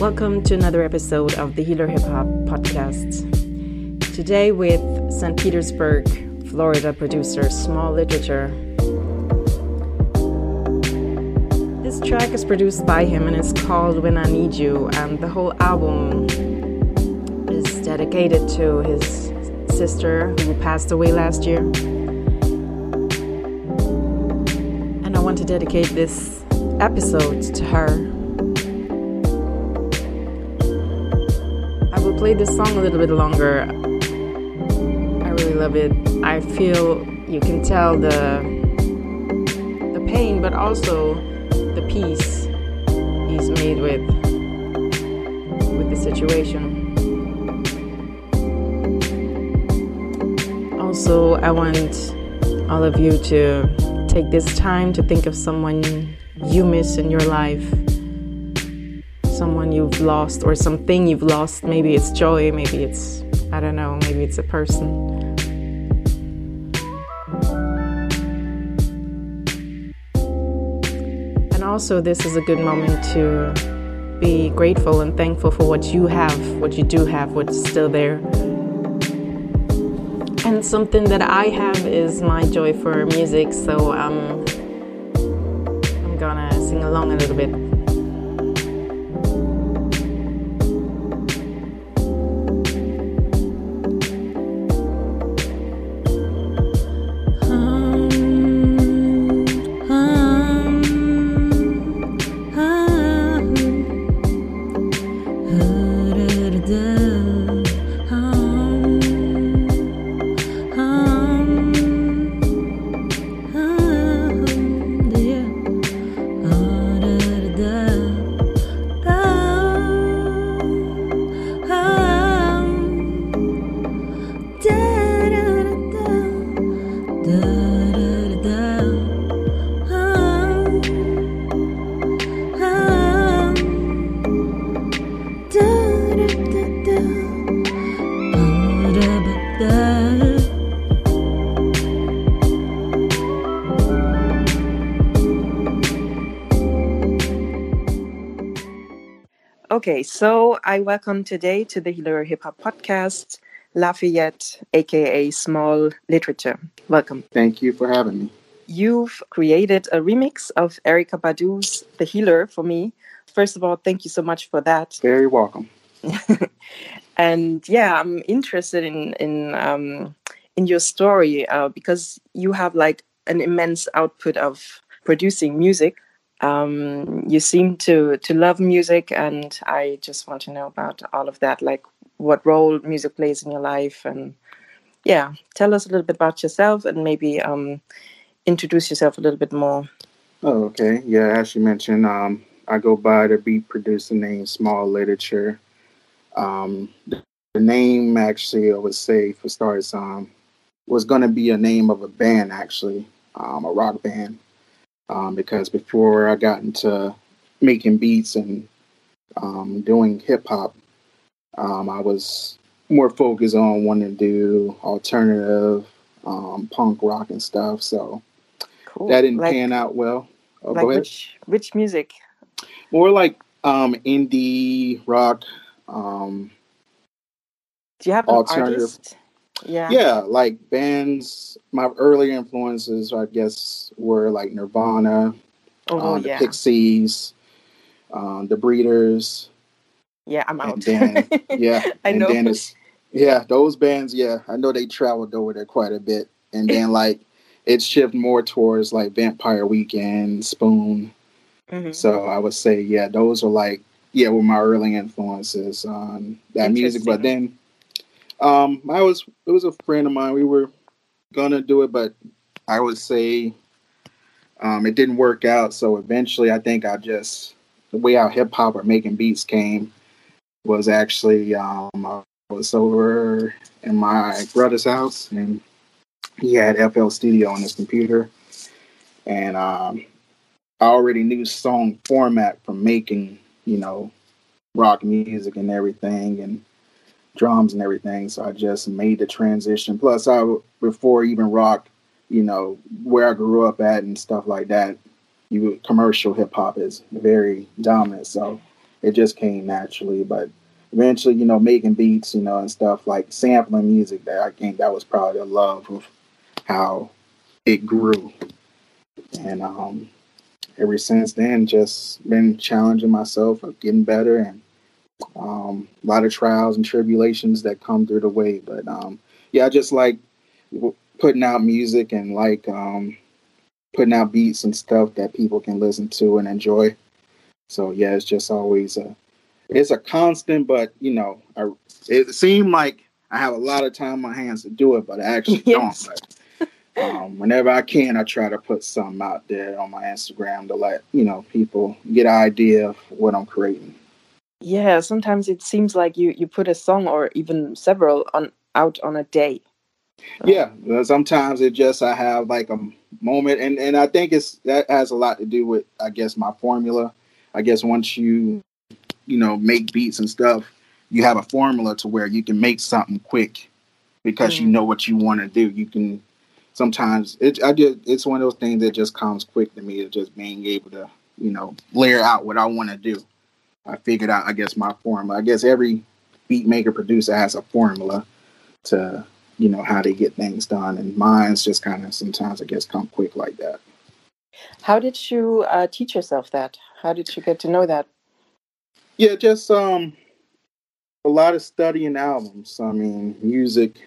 Welcome to another episode of the Healer Hip Hop Podcast. Today, with St. Petersburg, Florida producer Small Literature. This track is produced by him and it's called When I Need You, and the whole album is dedicated to his sister who passed away last year. And I want to dedicate this episode to her. I will play this song a little bit longer. I really love it. I feel you can tell the the pain, but also the peace he's made with with the situation. Also, I want all of you to take this time to think of someone you miss in your life someone you've lost or something you've lost. Maybe it's joy, maybe it's, I don't know, maybe it's a person. And also, this is a good moment to be grateful and thankful for what you have, what you do have, what's still there. And something that I have is my joy for music, so um, I'm gonna sing along a little bit. Okay, so I welcome today to the Healer Hip Hop Podcast, Lafayette, aka Small Literature. Welcome. Thank you for having me. You've created a remix of Erykah Badu's The Healer for me. First of all, thank you so much for that. Very welcome. and yeah, I'm interested in in um, in your story uh, because you have like an immense output of producing music um, you seem to to love music, and I just want to know about all of that, like what role music plays in your life, and yeah, tell us a little bit about yourself, and maybe um, introduce yourself a little bit more. Oh, okay. Yeah, as you mentioned, um, I go by the beat producer name Small Literature. Um, the, name actually, I would say, for starters, um, was going to be a name of a band, actually, um, a rock band um, because before I got into making beats and um, doing hip hop, um, I was more focused on wanting to do alternative um, punk rock and stuff. So cool. that didn't like, pan out well. Oh, like which which music? More like um, indie rock. Um, do you have an alternative? Artist? Yeah. Yeah, like bands. My earlier influences, I guess, were like Nirvana, oh, um, the yeah. Pixies, um, the Breeders. Yeah, I'm out. Then, yeah, I know. yeah, those bands. Yeah, I know they traveled over there quite a bit, and then like it shifted more towards like Vampire Weekend, Spoon. Mm-hmm. So I would say, yeah, those were like yeah, were my early influences on that music. But then um, I was it was a friend of mine. We were gonna do it, but I would say um, it didn't work out. So eventually, I think I just the way our hip hop or making beats came was actually um, I was over in my brother's house and he had FL Studio on his computer, and um, I already knew song format from making you know rock music and everything and drums and everything. So I just made the transition. Plus, I before even rock, you know, where I grew up at and stuff like that. You commercial hip hop is very dominant, so it just came naturally. But eventually, you know, making beats, you know, and stuff like sampling music. That I think that was probably the love of how it grew, and um, ever since then, just been challenging myself of getting better and um, a lot of trials and tribulations that come through the way. But um, yeah, I just like putting out music and like um, putting out beats and stuff that people can listen to and enjoy. So yeah, it's just always a it's a constant, but you know, I, it seemed like I have a lot of time on my hands to do it, but I actually yes. don't. But, um, whenever I can, I try to put something out there on my Instagram to let you know people get an idea of what I'm creating. Yeah, sometimes it seems like you you put a song or even several on out on a day. Yeah, sometimes it just I have like a moment, and and I think it's that has a lot to do with I guess my formula. I guess once you you know make beats and stuff, you have a formula to where you can make something quick because mm. you know what you want to do. You can sometimes it I just it's one of those things that just comes quick to me. Is just being able to you know layer out what I want to do. I figured out, I guess, my formula. I guess every beat maker producer has a formula to, you know, how they get things done. And mine's just kind of sometimes, I guess, come quick like that. How did you uh, teach yourself that? How did you get to know that? Yeah, just um, a lot of studying albums. I mean, music.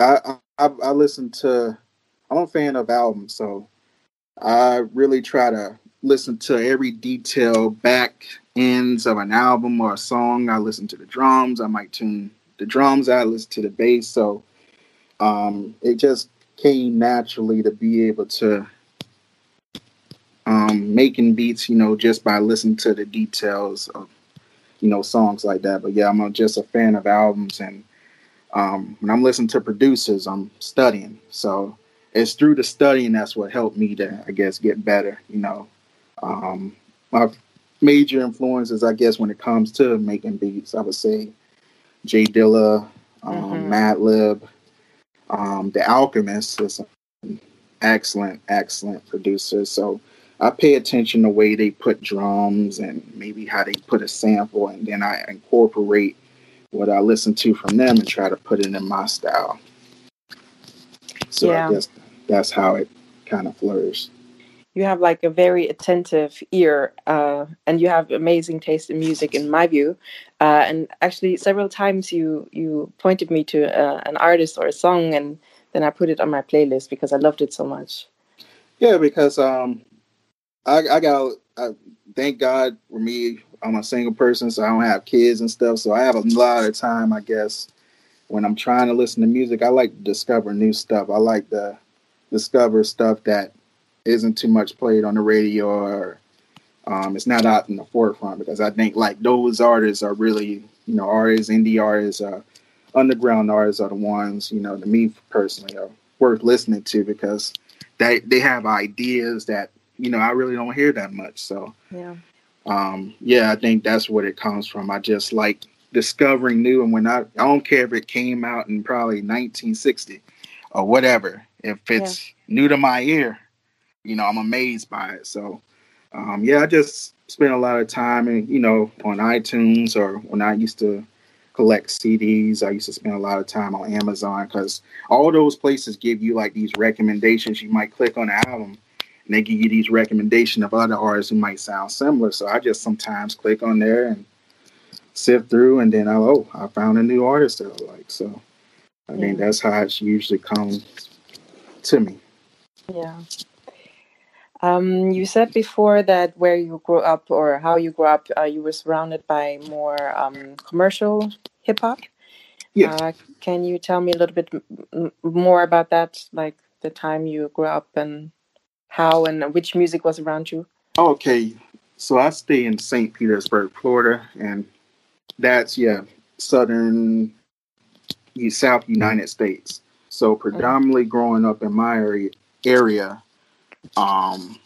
I, I I listen to. I'm a fan of albums, so I really try to listen to every detail back ends of an album or a song. I listen to the drums. I might tune the drums. I listen to the bass. So um, it just came naturally to be able to um, making beats, you know, just by listening to the details of, you know, songs like that. But yeah, I'm just a fan of albums. And um, when I'm listening to producers, I'm studying. So it's through the studying that's what helped me to, I guess, get better, you know. Um, major influences, I guess, when it comes to making beats, I would say J Dilla, um, mm-hmm. Madlib, um, The Alchemist is an excellent, excellent producer. So I pay attention to the way they put drums and maybe how they put a sample, and then I incorporate what I listen to from them and try to put it in my style. So yeah. I guess that's how it kind of flourished you have like a very attentive ear uh, and you have amazing taste in music in my view. Uh, and actually several times you you pointed me to uh, an artist or a song and then i put it on my playlist because i loved it so much. Yeah because um i, I got I, thank god for me i'm a single person so i don't have kids and stuff so i have a lot of time i guess when i'm trying to listen to music. I like to discover new stuff. I like to discover stuff that isn't too much played on the radio or um, it's not out in the forefront because I think like those artists are really, you know, artists, indie artists, uh, underground artists are the ones, you know, to me personally are worth listening to because they they have ideas that you know I really don't hear that much. So yeah, um, yeah, I think that's what it comes from. I just like discovering new, and when I I don't care if it came out in probably 1960 or whatever, if it's yeah. new to my ear, you know, I'm amazed by it. So, um, yeah, I just spent a lot of time, and you know, on iTunes or when I used to collect CDs, I used to spend a lot of time on Amazon because all those places give you like these recommendations. You might click on an album, and they give you these recommendations of other artists who might sound similar. So I just sometimes click on there and sift through, and then I oh, I found a new artist that I like. So I yeah. mean, that's how it usually comes to me. Yeah. Um, you said before that where you grew up or how you grew up, uh, you were surrounded by more um, commercial hip hop. Yeah. Uh, can you tell me a little bit more about that, like the time you grew up and how and which music was around you? Okay, so I stay in St. Petersburg, Florida, and that's yeah, southern, South United States. So predominantly growing up in my area, area um,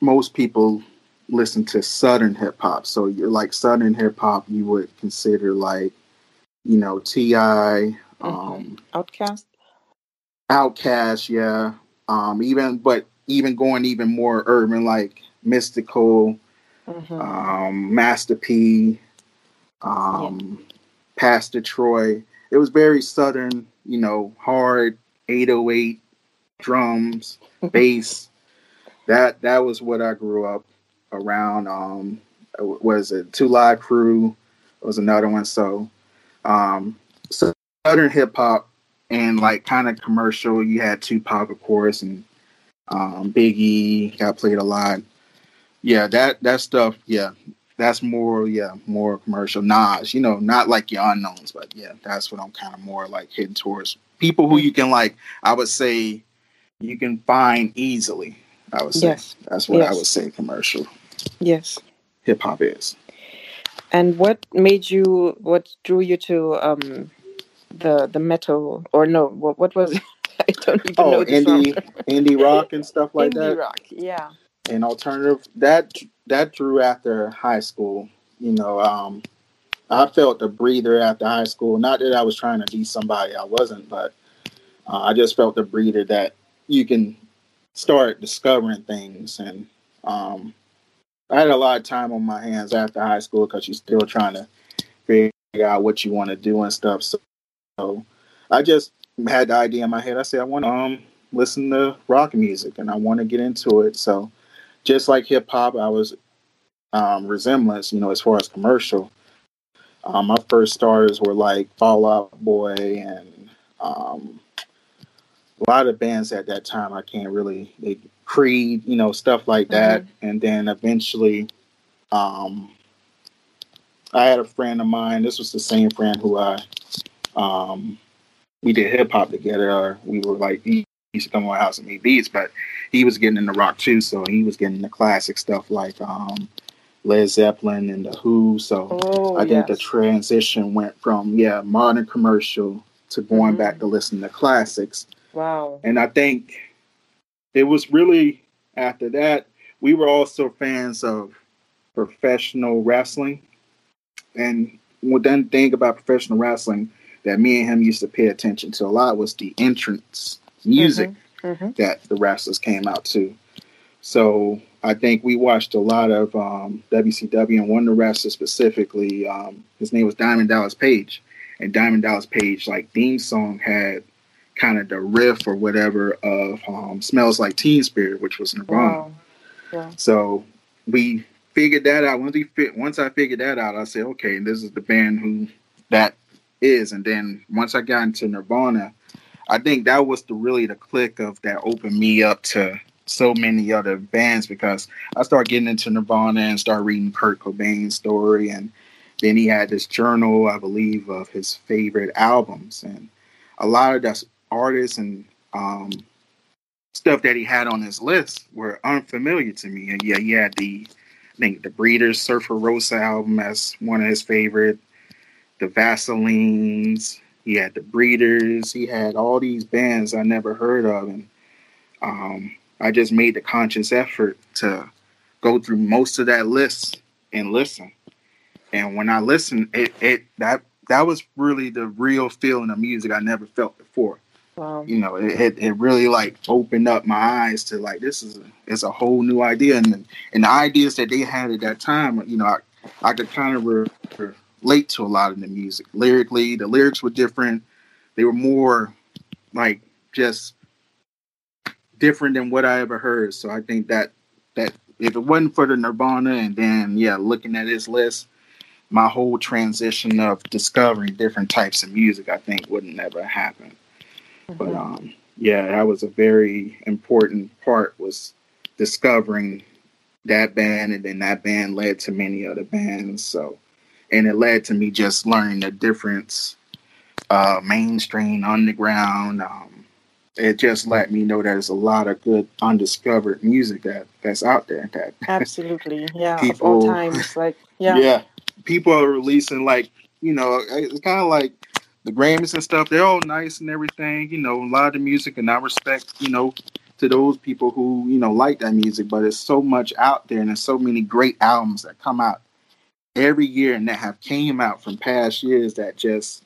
most people listen to Southern hip hop. So you're like Southern hip hop, you would consider like you know, T.I., mm-hmm. um, OutKast, OutKast, yeah. Um, even but even going even more urban, like Mystikal, mm-hmm. um, Master P, um, yeah. Pastor Troy. It was very southern, you know, hard 808 drums, bass. That that was what I grew up around. Um, was it Two Live Crew? Was another one. So, um, so southern hip hop and like kind of commercial. You had Tupac, of course, and um, Biggie got played a lot. Yeah, that that stuff. Yeah, that's more. Yeah, more commercial. Nas, you know, not like your unknowns, but yeah, that's what I'm kind of more like hitting towards. People who you can like. I would say you can find easily. I would say yes. that's what yes. I would say commercial. Yes. Hip hop is. And what made you? What drew you to um, the the metal? Or no? What what was? It? I don't even oh, know. indie indie rock and stuff like indie that. Indie rock, yeah. And alternative that that drew after high school. You know, um, I felt a breather after high school. Not that I was trying to be somebody I wasn't, but uh, I just felt the breather that you can start discovering things and um, I had a lot of time on my hands after high school because you're still trying to figure out what you want to do and stuff. So, so, I just had the idea in my head. I said I want to um, listen to rock music and I want to get into it. So just like hip hop, I was um, resemblance, you know, as far as commercial. Um, my first stars were like Fall Out Boy and um, a lot of bands at that time. I can't really they Creed, you know, stuff like that. Mm-hmm. And then eventually, um, I had a friend of mine. This was the same friend who I, um, we did hip hop together. We were like, he used to come to my house and make beats, but he was getting into rock too. So he was getting the classic stuff like um, Led Zeppelin and the Who. So oh, I think yes. the transition went from yeah modern commercial to going mm-hmm. back to listening to classics. Wow. And I think it was really after that we were also fans of professional wrestling and one thing about professional wrestling that me and him used to pay attention to a lot was the entrance music mm-hmm. Mm-hmm. that the wrestlers came out to so I think we watched a lot of um, WCW and one of the wrestlers specifically. Um, his name was Diamond Dallas Page, and Diamond Dallas Page like theme song had kind of the riff or whatever of um, "Smells Like Teen Spirit," which was Nirvana. Wow. Yeah. So we figured that out. Once we fit, once I figured that out, I said, okay, this is the band who that is. And then once I got into Nirvana, I think that was the really the click of that opened me up to so many other bands because I started getting into Nirvana and started reading Kurt Cobain's story and then he had this journal, I believe, of his favorite albums and a lot of that artists and um, stuff that he had on his list were unfamiliar to me. And yeah, he had the I think the Breeders Surfer Rosa album as one of his favorite, the Vaselines. He had the Breeders. He had all these bands I never heard of, and um, I just made the conscious effort to go through most of that list and listen. And when I listened, it, it that that was really the real feeling of music I never felt before. Wow. You know, it, it, really like opened up my eyes to like this is a, it's a whole new idea and and the ideas that they had at that time. You know, I I could kind of re- relate to a lot of the music lyrically. The lyrics were different. They were more like just different than what I ever heard. So I think that that if it wasn't for the Nirvana and then yeah, looking at his list, my whole transition of discovering different types of music, I think, wouldn't ever happen. Mm-hmm. But um, yeah, that was a very important part was discovering that band, and then that band led to many other bands. So, and it led to me just learning the difference, uh, mainstream, underground. Um, it just let me know that there's a lot of good undiscovered music that that's out there. That absolutely, yeah, people, of all times, like yeah, yeah, people are releasing like you know, it's kind of like the Grammys and stuff, they're all nice and everything, you know, a lot of the music, and I respect, you know, to those people who, you know, like that music, but there's so much out there and there's so many great albums that come out every year and that have came out from past years that just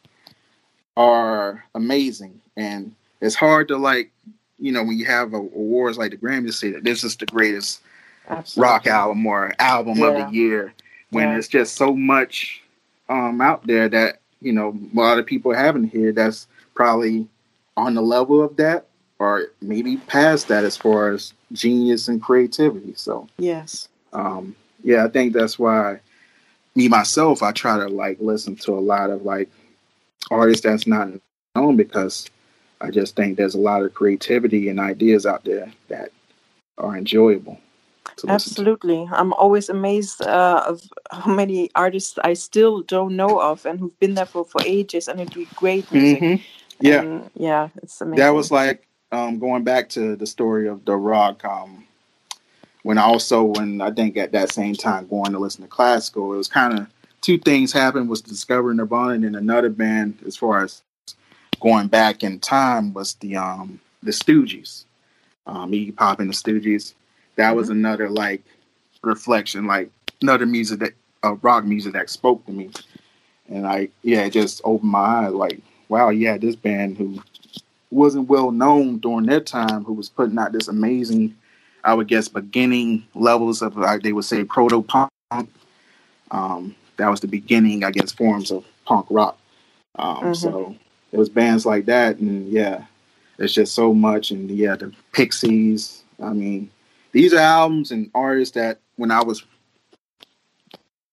are amazing, and it's hard to like, you know, when you have a, awards like the Grammys say that this is the greatest Absolutely. rock album or album yeah. of the year, when yeah. it's just so much um, out there that you know a lot of people haven't here that's probably on the level of that or maybe past that as far as genius and creativity. So yes, um, yeah, I think that's why me myself I try to like listen to a lot of like artists that's not known because I just think there's a lot of creativity and ideas out there that are enjoyable. Absolutely, I'm always amazed uh, of how many artists I still don't know of and who've been there for, for ages and who do great music. Mm-hmm. Yeah, and, yeah, it's amazing. That was like um, going back to the story of the rock. Um, when I also, when I think at that same time going to listen to classical, it was kind of two things happened: was discovering Nirvana, and then another band as far as going back in time was the um the Stooges, um, Iggy Pop and the Stooges. That mm-hmm. was another like reflection, like another music that uh, rock music that spoke to me, and I yeah, it just opened my eyes. Like wow, yeah, this band who wasn't well known during their time, who was putting out this amazing, I would guess, beginning levels of like they would say proto punk. Um, that was the beginning, I guess, forms of punk rock. Um, mm-hmm. So it was bands like that, and yeah, it's just so much. And yeah, the Pixies. I mean, these are albums and artists that when I was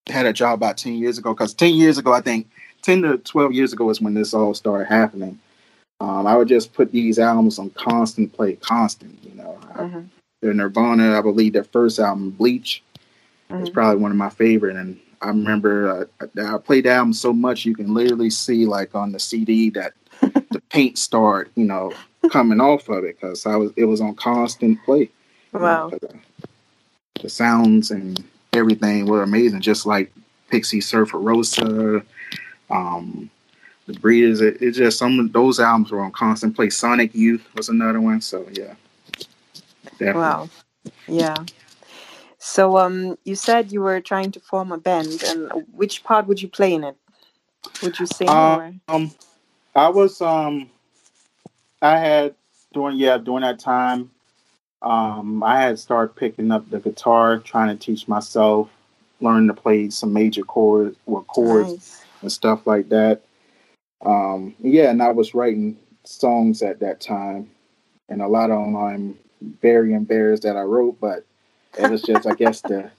had a job about ten years ago, because ten years ago, I think ten to twelve years ago is when this all started happening. Um, I would just put these albums on constant play, constant. You know, mm-hmm. their Nirvana, I believe their first album, Bleach, mm-hmm. is probably one of my favorite. And I remember uh, I played the album so much you can literally see like on the CD that the paint started, you know, coming off of it because I was it was on constant play. Wow. You know, uh, the sounds and everything were amazing, just like Pixie Surfer Rosa, um, the Breeders. It, it, just some of those albums were on constant play. Sonic Youth was another one. So yeah, definitely. Wow. Yeah. So um, you said you were trying to form a band, and which part would you play in it? Would you sing? Um, um I was um, I had during yeah during that time, um, I had started picking up the guitar, trying to teach myself, learn to play some major chords or chords nice. and stuff like that. Um, yeah, and I was writing songs at that time, and a lot of them I'm very embarrassed that I wrote, but it was just, I guess, the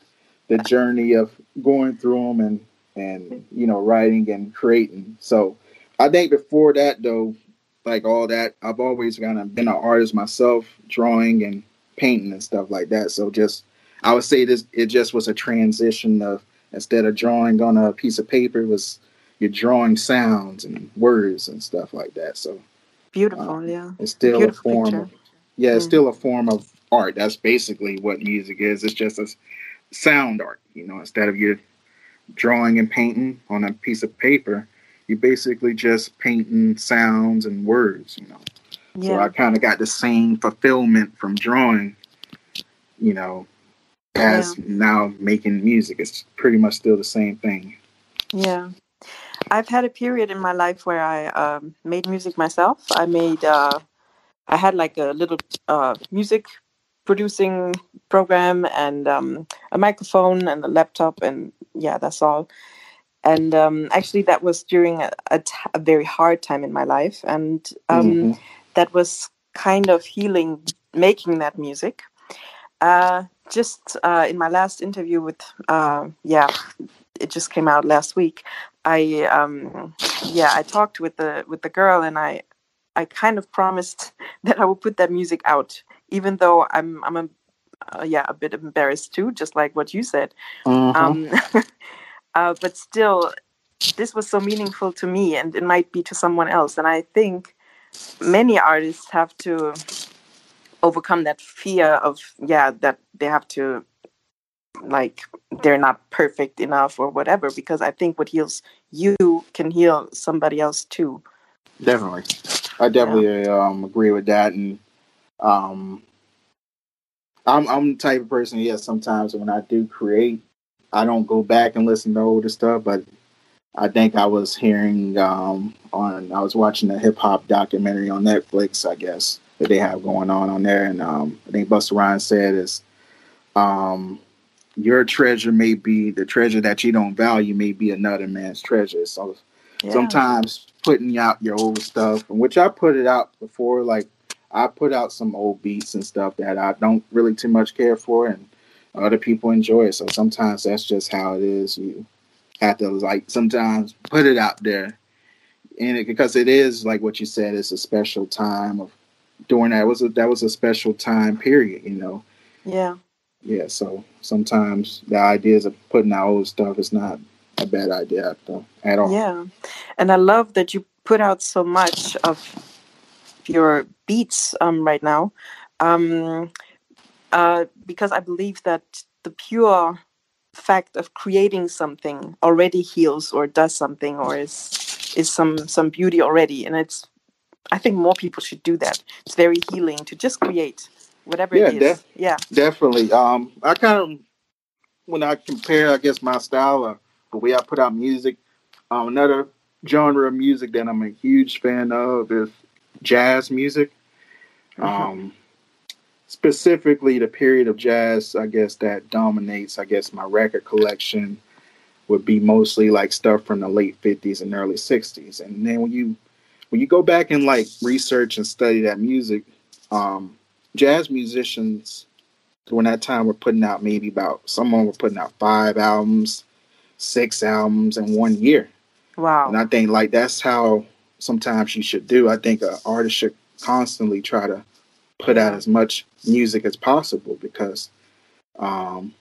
the journey of going through them and and you know writing and creating. So I think before that, though, like all that, I've always kind of been an artist myself, drawing and painting and stuff like that. So just I would say this, it just was a transition of instead of drawing on a piece of paper, it was you're drawing sounds and words and stuff like that. So beautiful, um, yeah. It's still a, a form of yeah, it's mm. still a form of art. That's basically what music is. It's just a sound art, you know, instead of you drawing and painting on a piece of paper, you're basically just painting sounds and words, you know. Yeah. So I kind of got the same fulfillment from drawing, you know, as yeah. now making music. It's pretty much still the same thing. Yeah. I've had a period in my life where I um, made music myself. I made, uh, I had like a little uh, music producing program and um, a microphone and a laptop, and yeah, that's all. And um, actually, that was during a, a, t- a very hard time in my life, and um, mm-hmm. That was kind of healing making that music. Uh, just uh, in my last interview with, uh, yeah, it just came out last week. I um yeah, I talked with the with the girl and I I kind of promised that I would put that music out, even though I'm I'm a uh, yeah a bit embarrassed too, just like what you said. Uh-huh. Um, uh, but still, this was so meaningful to me, and it might be to someone else. And I think many artists have to overcome that fear of yeah that they have to like they're not perfect enough or whatever because i think what heals you can heal somebody else too definitely i definitely yeah. um, agree with that and um, i'm i'm the type of person yes sometimes when i do create i don't go back and listen to older stuff but I think I was hearing um, on I was watching a hip hop documentary on Netflix, I guess that they have going on on there, and um, I think Busta Rhymes said is um, your treasure may be the treasure that you don't value may be another man's treasure. So yeah. sometimes putting out your old stuff, which I put it out before, like I put out some old beats and stuff that I don't really too much care for, and other people enjoy it. So sometimes that's just how it is. You have to like sometimes put it out there, and it, because it is like what you said, it's a special time of doing that. Was a, that was a special time period, you know. Yeah yeah, so sometimes the ideas of putting out old stuff is not a bad idea at all. Yeah, and I love that you put out so much of your beats um, right now, um, uh, because I believe that the pure fact of creating something already heals or does something or is is some some beauty already, and it's I think more people should do that. It's very healing to just create whatever yeah, it is. Def- yeah, definitely. Um, I kind of when I compare, I guess my style or the way I put out music, um, another genre of music that I'm a huge fan of is jazz music. Mm-hmm. Um, specifically, the period of jazz, I guess that dominates. I guess my record collection would be mostly like stuff from the late 50s and early 60s and then when you when you go back and like research and study that music um jazz musicians during that time were putting out maybe about someone were putting out five albums, six albums in one year. Wow. And I think like that's how sometimes you should do. I think an artist should constantly try to put out as much music as possible because um,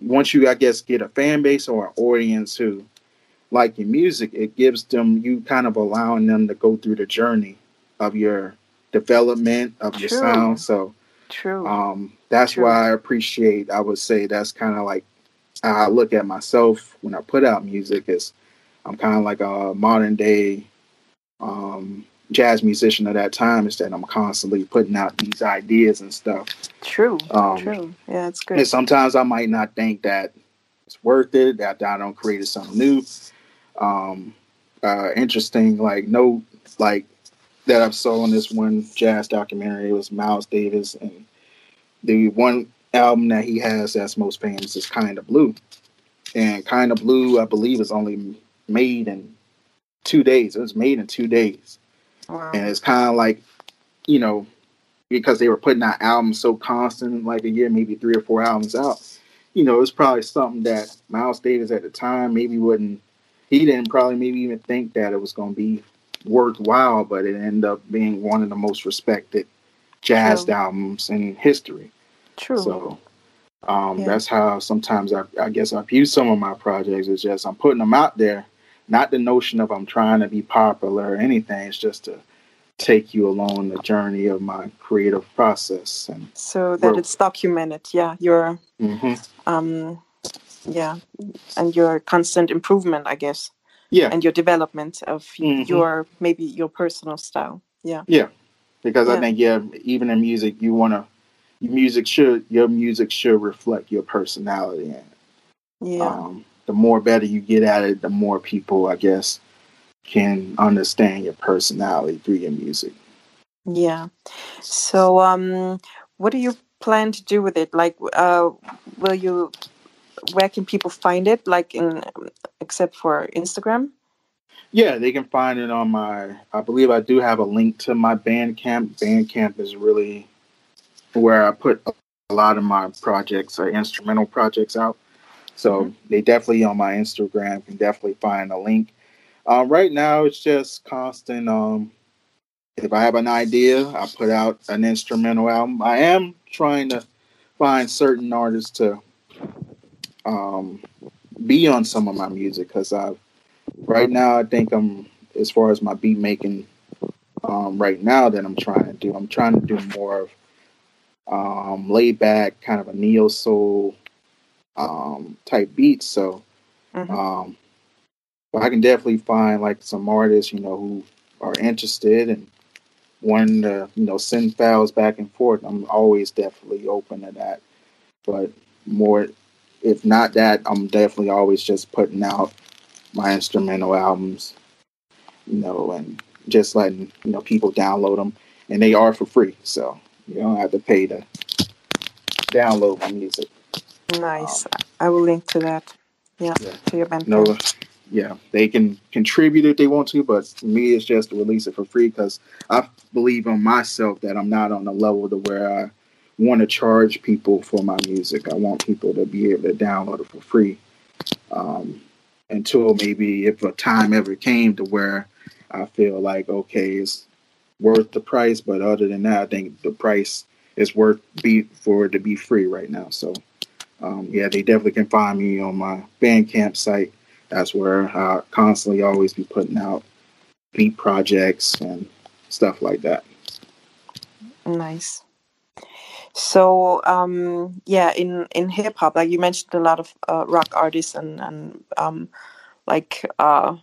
once you I guess get a fan base or an audience who like your music, it gives them you kind of allowing them to go through the journey of your development of True. your sound. So True. Um, that's True. why I appreciate. I would say that's kind of like I look at myself when I put out music. Is I'm kind of like a modern day um, jazz musician of that time. Is that I'm constantly putting out these ideas and stuff. True. Um, True. Yeah, it's good. And sometimes I might not think that it's worth it. That I don't create something new. Um, uh, interesting. Like no, like that I saw in this one jazz documentary. It was Miles Davis, and the one album that he has that's most famous is "Kind of Blue," and "Kind of Blue" I believe is only made in two days. It was made in two days, wow. and it's kind of like you know because they were putting out albums so constant, like a year, maybe three or four albums out. You know, it's probably something that Miles Davis at the time maybe wouldn't. He didn't probably maybe even think that it was going to be worthwhile, but it ended up being one of the most respected jazz True. albums in history. True. So um, yeah. that's how sometimes I, I guess I view some of my projects. It's just I'm putting them out there, not the notion of I'm trying to be popular or anything. It's just to take you along the journey of my creative process and so that growth. it's documented. Yeah, your mm-hmm. um, yeah, and your constant improvement, I guess yeah and your development of mm-hmm. your maybe your personal style yeah yeah because yeah. i think yeah even in music you want to music should your music should reflect your personality and yeah um, the more better you get at it the more people i guess can understand your personality through your music yeah so um what do you plan to do with it like uh will you where can people find it? Like in except for Instagram? Yeah, they can find it on my. I believe I do have a link to my Bandcamp. Bandcamp is really where I put a lot of my projects or instrumental projects out. So mm-hmm. they definitely on my Instagram can definitely find a link. Uh, right now, it's just constant. Um, if I have an idea, I put out an instrumental album. I am trying to find certain artists to um, be on some of my music because I right now I think I'm as far as my beat making um, right now that I'm trying to do. I'm trying to do more of um, laid back, kind of a neo soul um, type beats. So, mm-hmm. um, but I can definitely find like some artists, you know, who are interested and wanting to, you know, send files back and forth. I'm always definitely open to that. But more if not that, I'm definitely always just putting out my instrumental albums, you know, and just letting you know people download them, and they are for free, so you don't have to pay to download my music. Nice. Um, I will link to that. Yeah, yeah. to your Bandcamp. No, yeah, they can contribute if they want to, but for me, it's just to release it for free because I believe on myself that I'm not on the level to where I want to charge people for my music. I want people to be able to download it for free. Um, until maybe if a time ever came to where I feel like okay, it's worth the price, but other than that, I think the price is worth be for it to be free right now. So um, yeah, they definitely can find me on my Bandcamp site. That's where I constantly always be putting out beat projects and stuff like that. Nice. So um, yeah, in in hip hop, like you mentioned, a lot of uh, rock artists and and um, like uh,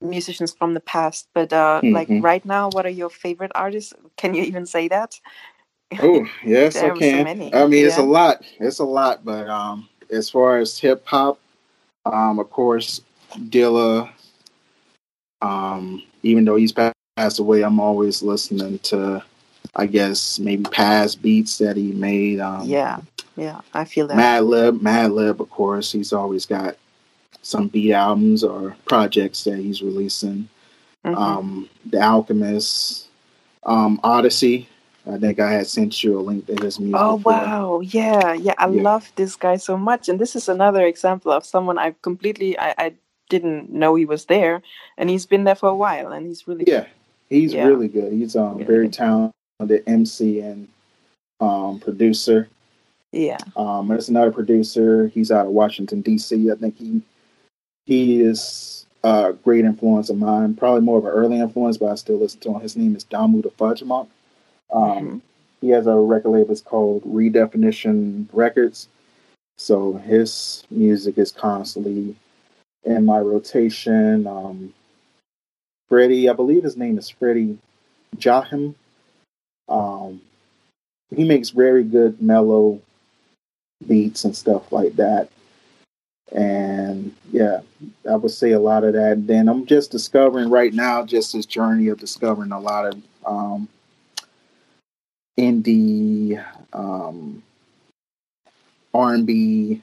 musicians from the past. But uh, mm-hmm. like right now, what are your favorite artists? Can you even say that? Oh yes, I can. So I mean, yeah. it's a lot. It's a lot, but um, as far as hip hop, um, of course, Dilla. Um, even though he's passed away, I'm always listening to, I guess maybe past beats that he made. Um, yeah, yeah, I feel that. Madlib, Madlib, of course, he's always got some beat albums or projects that he's releasing. Mm-hmm. Um, the Alchemist, um, Oddisee. I think I had sent you a link to his music. Oh wow, yeah, yeah. I yeah. love this guy so much, and this is another example of someone I completely I, I didn't know he was there, and he's been there for a while, and he's really yeah, good. he's yeah. really good. He's um really very good. talented MC and um producer. Yeah. Um, there's another producer. He's out of Washington D.C. I think he he is a great influence of mine. Probably more of an early influence, but I still listen to him. His name is Damu the Fudgemunk. Um. He has a record label it's called Redefinition Records. So his music is constantly in my rotation. Um, Freddie, I believe his name is Freddie Joachim. Um, he makes very good mellow beats and stuff like that. And yeah, I would say a lot of that. Then I'm just discovering right now, just this journey of discovering a lot of um, indie, um, R&B,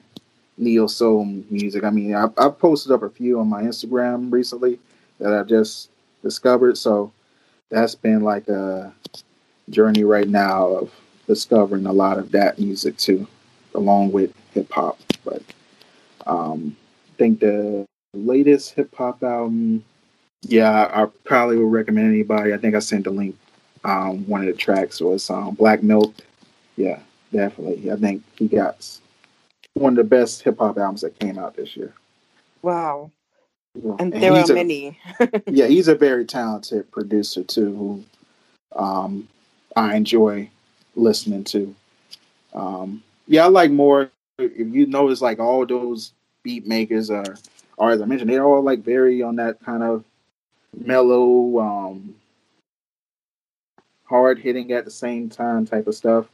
neo soul music. I mean, I, I posted up a few on my Instagram recently that I just discovered. So that's been like a journey right now of discovering a lot of that music too, along with hip hop. But um, I think the latest hip hop album, yeah, I, probably would recommend anybody. I think I sent the link. Um, one of the tracks was um, Black Milk. Yeah, definitely. I think he got one of the best hip hop albums that came out this year. Wow. Yeah. And, and there are a, many. yeah, he's a very talented producer too, who um, I enjoy listening to. Um, yeah, I like more. If you notice, like all those beat makers are, or as I mentioned, they're all like very on that kind of mellow, um, hard hitting at the same time type of stuff.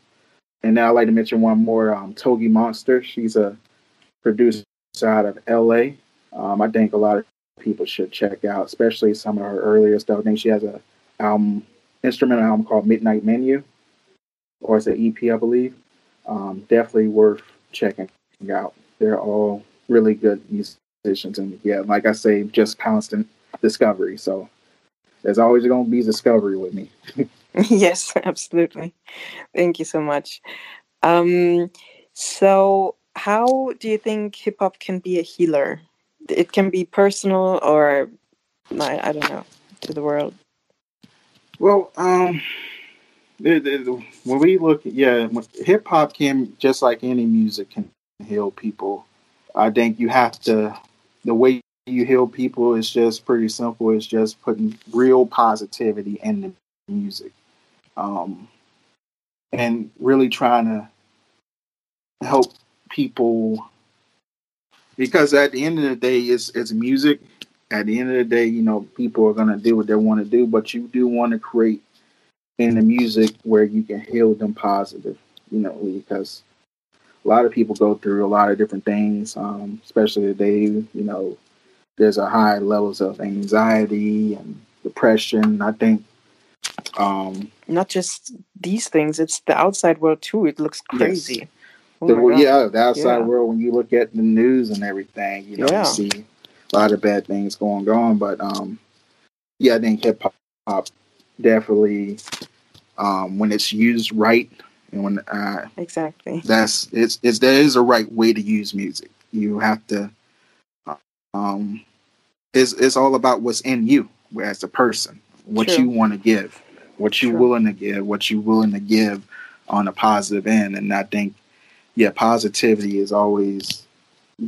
And now I'd like to mention one more, um, Tokimonsta. She's a producer out of LA. Um, I think a lot of people should check out, especially some of her earlier stuff. I think she has a album, instrumental album called Midnight Menu, or it's an EP, I believe. Um, definitely worth checking out. They're all really good musicians, and yeah, like I say, just constant discovery. So there's always going to be discovery with me. yes, absolutely. Thank you so much. Um, so, how do you think hip hop can be a healer? It can be personal or, I, I don't know, to the world. Well, um, when we look, yeah, hip hop can just like any music can heal people. I think you have to. The way you heal people is just pretty simple. It's just putting real positivity in the music um, and really trying to help people because at the end of the day it's it's music at the end of the day you know people are going to do what they want to do but you do want to create in the music where you can heal them positive you know because a lot of people go through a lot of different things um, especially today you know there's a high levels of anxiety and depression. I think um, not just these things; it's the outside world too. It looks crazy. Yes. Oh the, yeah, the outside yeah. world. When you look at the news and everything, you know, yeah. you see a lot of bad things going on. But um, yeah, I think hip hop definitely, um, when it's used right, and when uh, exactly that's it's it's there is a right way to use music. You have to, um, it's it's all about what's in you as a person, what True. you want to give, what you're willing to give, what you're willing to give on a positive end, and I think yeah, positivity is always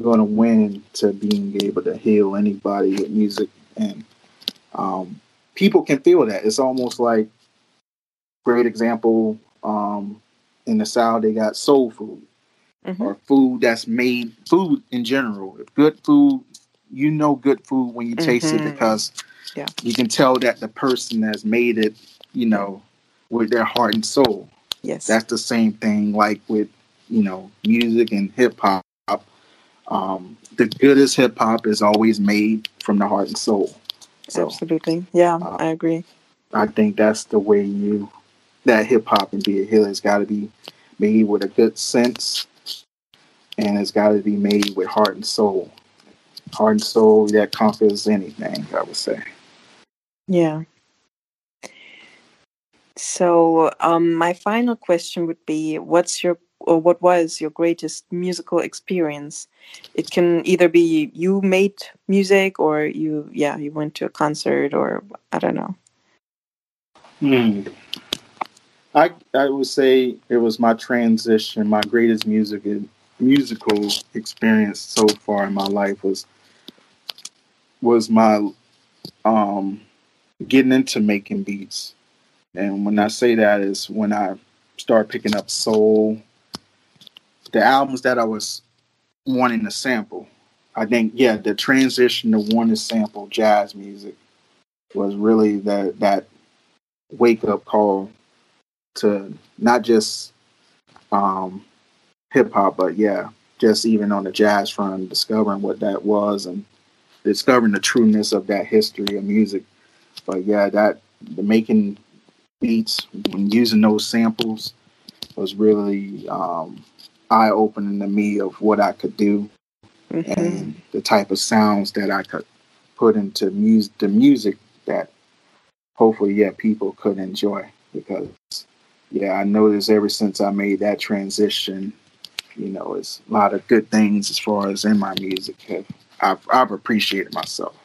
going to win to being able to heal anybody with music, and um, people can feel that. It's almost like great example um, in the South. They got soul food mm-hmm. or food that's made food in general. Good food, you know, good food when you mm-hmm. taste it mm-hmm. because yeah. you can tell that the person has made it, you know, with their heart and soul. Yes, that's the same thing. Like with you know, music and hip hop. Um, the goodest hip hop is always made from the heart and soul. So, Absolutely, yeah, uh, I agree. I think that's the way you that hip hop and be a healer has got to be made with a good sense, and it's got to be made with heart and soul. Heart and soul that conquers anything. I would say. Yeah. So, um, my final question would be: What's your or what was your greatest musical experience? It can either be you made music or you yeah you went to a concert or i don't know. Hmm. i i would say it was my transition my greatest music musical experience so far in my life was was my um getting into making beats and when i say that is when i start picking up soul the albums that I was wanting to sample. I think yeah, the transition to wanting to sample jazz music was really that that wake up call to not just um, hip hop, but yeah, just even on the jazz front, discovering what that was and discovering the trueness of that history of music. But yeah, that the making beats when using those samples was really um, eye opening to me of what I could do mm-hmm. and the type of sounds that I could put into music, the music that hopefully, yeah, people could enjoy. Because, yeah, I noticed ever since I made that transition, you know, it's a lot of good things as far as in my music have I've, I've appreciated myself.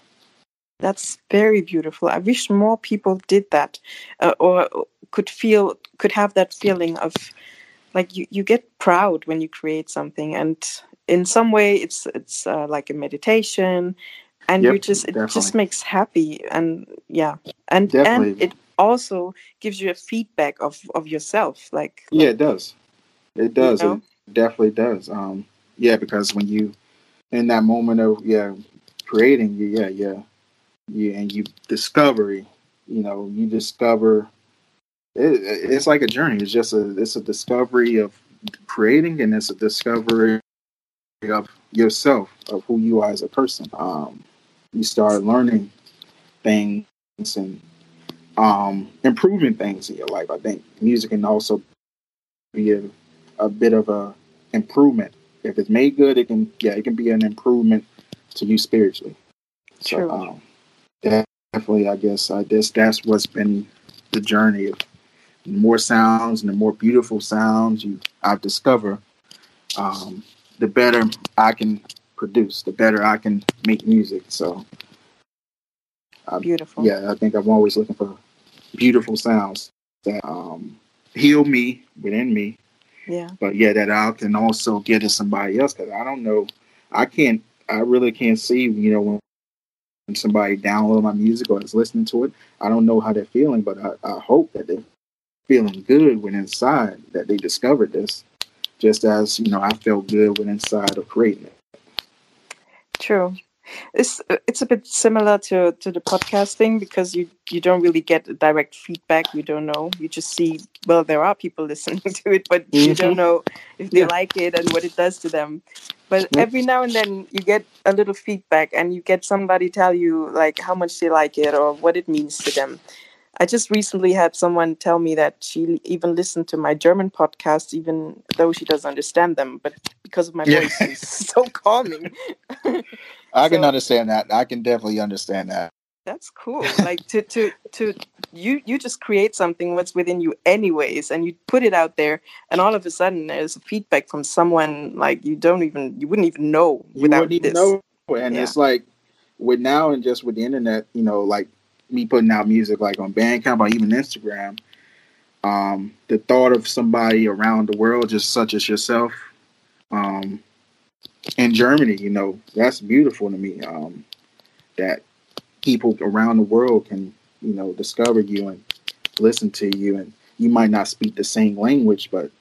That's very beautiful. I wish more people did that, uh, or could feel, could have that feeling of like you, you get proud when you create something and in some way it's it's uh, like a meditation and yep, you just it definitely. just makes happy and yeah and definitely. and it also gives you a feedback of of yourself like yeah it does it does you know? it definitely does um yeah because when you in that moment of yeah creating you yeah yeah yeah and you discovery you know you discover it, it's like a journey. It's just a it's a discovery of creating, and it's a discovery of yourself, of who you are as a person. Um, you start learning things and um, improving things in your life. I think music can also be a, a bit of a improvement. If it's made good, it can yeah, it can be an improvement to you spiritually. True. So um, definitely, I guess I guess that's what's been the journey of the more sounds and the more beautiful sounds you I discover, um, the better I can produce, the better I can make music. So I, beautiful. Yeah, I think I'm always looking for beautiful sounds that um, heal me within me. Yeah. But yeah, that I can also get to somebody else because I don't know. I can't. I really can't see. You know when somebody download my music or is listening to it. I don't know how they're feeling, but I, I hope that they're feeling good when inside that they discovered this, just as you know I felt good when inside of creating it. True. It's it's a bit similar to, to the podcasting because you you don't really get direct feedback. You don't know. You just see well there are people listening to it, but mm-hmm. you don't mm-hmm. know if they yeah. like it and what it does to them. but every now and then you get a little feedback and you get somebody tell you like how much they like it or what it means to them i just recently had someone tell me that she even listened to my german podcast even though she doesn't understand them but because of my yeah. voice it's so calming i so, can understand that i can definitely understand that that's cool like to to to you you just create something what's within you anyways and you put it out there and all of a sudden there's feedback from someone like you don't even you wouldn't even know you without wouldn't this. know and yeah. it's like with now and just with the internet you know like me putting out music like on bandcamp or even instagram um the thought of somebody around the world just such as yourself um in germany you know that's beautiful to me um that people around the world can, you know, discover you and listen to you. And you might not speak the same language, but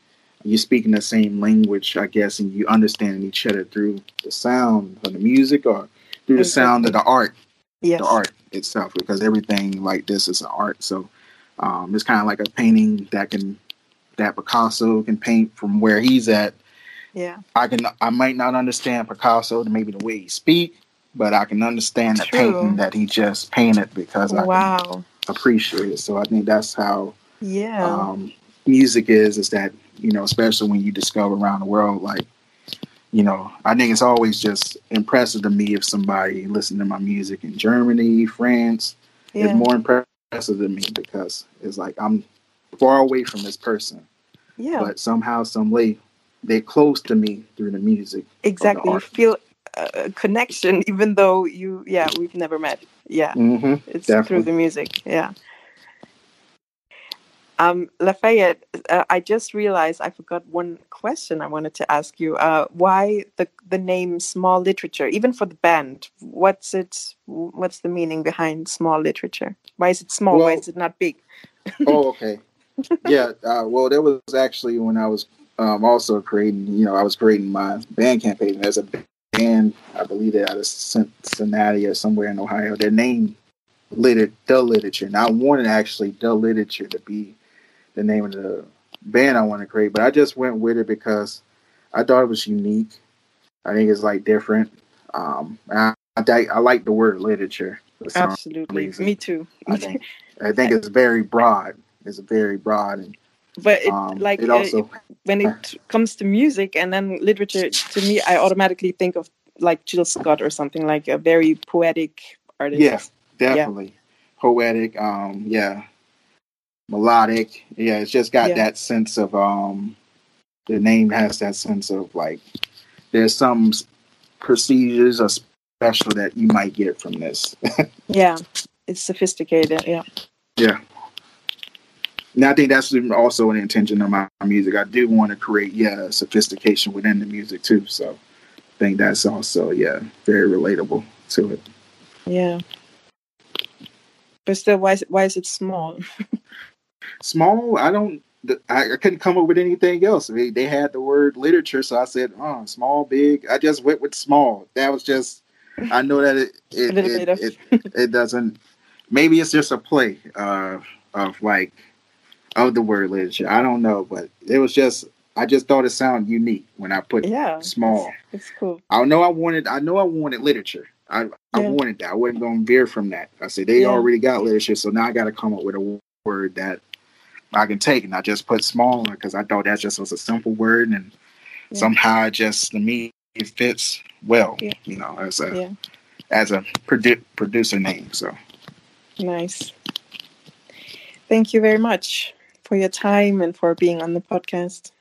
you're speaking the same language, I guess, and you understanding each other through the sound of the music or through the sound of the art, yes. the art itself, because everything like this is an art. So um, it's kind of like a painting that can that Picasso can paint from where he's at. Yeah, I can. I might not understand Picasso, maybe the way he speak, but I can understand the painting that he just painted because I wow. appreciate it. So I think that's how yeah um, music is. Is that you know, especially when you discover around the world, like you know, I think it's always just impressive to me if somebody listen to my music in Germany, France. Yeah. It's more impressive to me because it's like I'm far away from this person. Yeah. But somehow, some way, they're close to me through the music. Exactly. You feel a connection, even though you, yeah, we've never met. Yeah, mm-hmm, it's definitely. through the music. Yeah. Um, Lafayette, uh, I just realized I forgot one question I wanted to ask you. Uh, why the the name Small Literature, even for the band? What's it? What's the meaning behind Small Literature? Why is it small? Well, Why is it not big? oh, okay. Yeah. Uh, well, that was actually when I was um, also creating. You know, I was creating my band campaign as a band, I believe they're out of Cincinnati or somewhere in Ohio. Their name liter the literature. And I wanted actually the literature to be the name of the band I want to create, but I just went with it because I thought it was unique. I think it's like different. Um, I, I, I like the word literature. Absolutely, me too. I think I think it's very broad. It's very broad and but it, um, like it also, uh, when it comes to music and then literature to me i automatically think of like jill scott or something like a very poetic artist yeah definitely yeah. poetic um yeah melodic yeah it's just got yeah. that sense of um the name has that sense of like there's some procedures or special that you might get from this yeah it's sophisticated yeah yeah and I think that's also an intention of my music. I do want to create, yeah, sophistication within the music too. So I think that's also, yeah, very relatable to it. Yeah. But still, why is it, why is it small? small? I don't. I, I, couldn't come up with anything else. They, they had the word literature, so I said, "Oh, small, big." I just went with small. That was just. I know that it it it, it, it, it doesn't. Maybe it's just a play uh, of like of the word literature. I don't know, but it was just I just thought it sounded unique when I put yeah, small. It's, cool. I know I wanted I know I wanted literature. I, yeah. I wanted that. I wasn't gonna veer from that. I said they yeah. already got literature, so now I gotta come up with a word that I can take and I just put small because I thought that just was a simple word and yeah. somehow it just to me it fits well, you know, as a as a produ- producer name. So nice. Thank you very much for your time and for being on the podcast.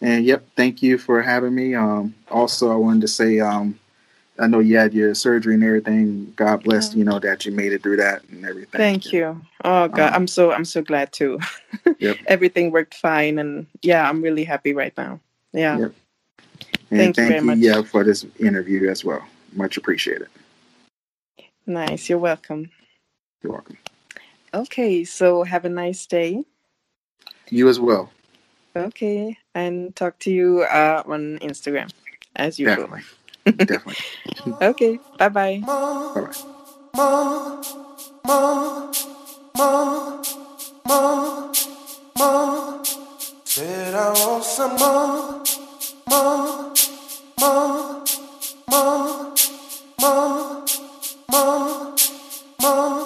And yep, thank you for having me. Um, also, I wanted to say, um, I know you had your surgery and everything. God bless yeah. you know that you made it through that and everything. Thank you. Oh God, um, I'm so I'm so glad too. yep. Everything worked fine, and yeah, I'm really happy right now. Yeah. Yep. And thank, you, you yeah, for this interview as well. Much appreciated. Nice. You're welcome. You're welcome. Okay, so have a nice day. You as well. Okay, and talk to you uh, on Instagram as usual. Definitely. Definitely. okay. Bye bye. Bye bye. Said I want some more, more, more, more, more, more, more.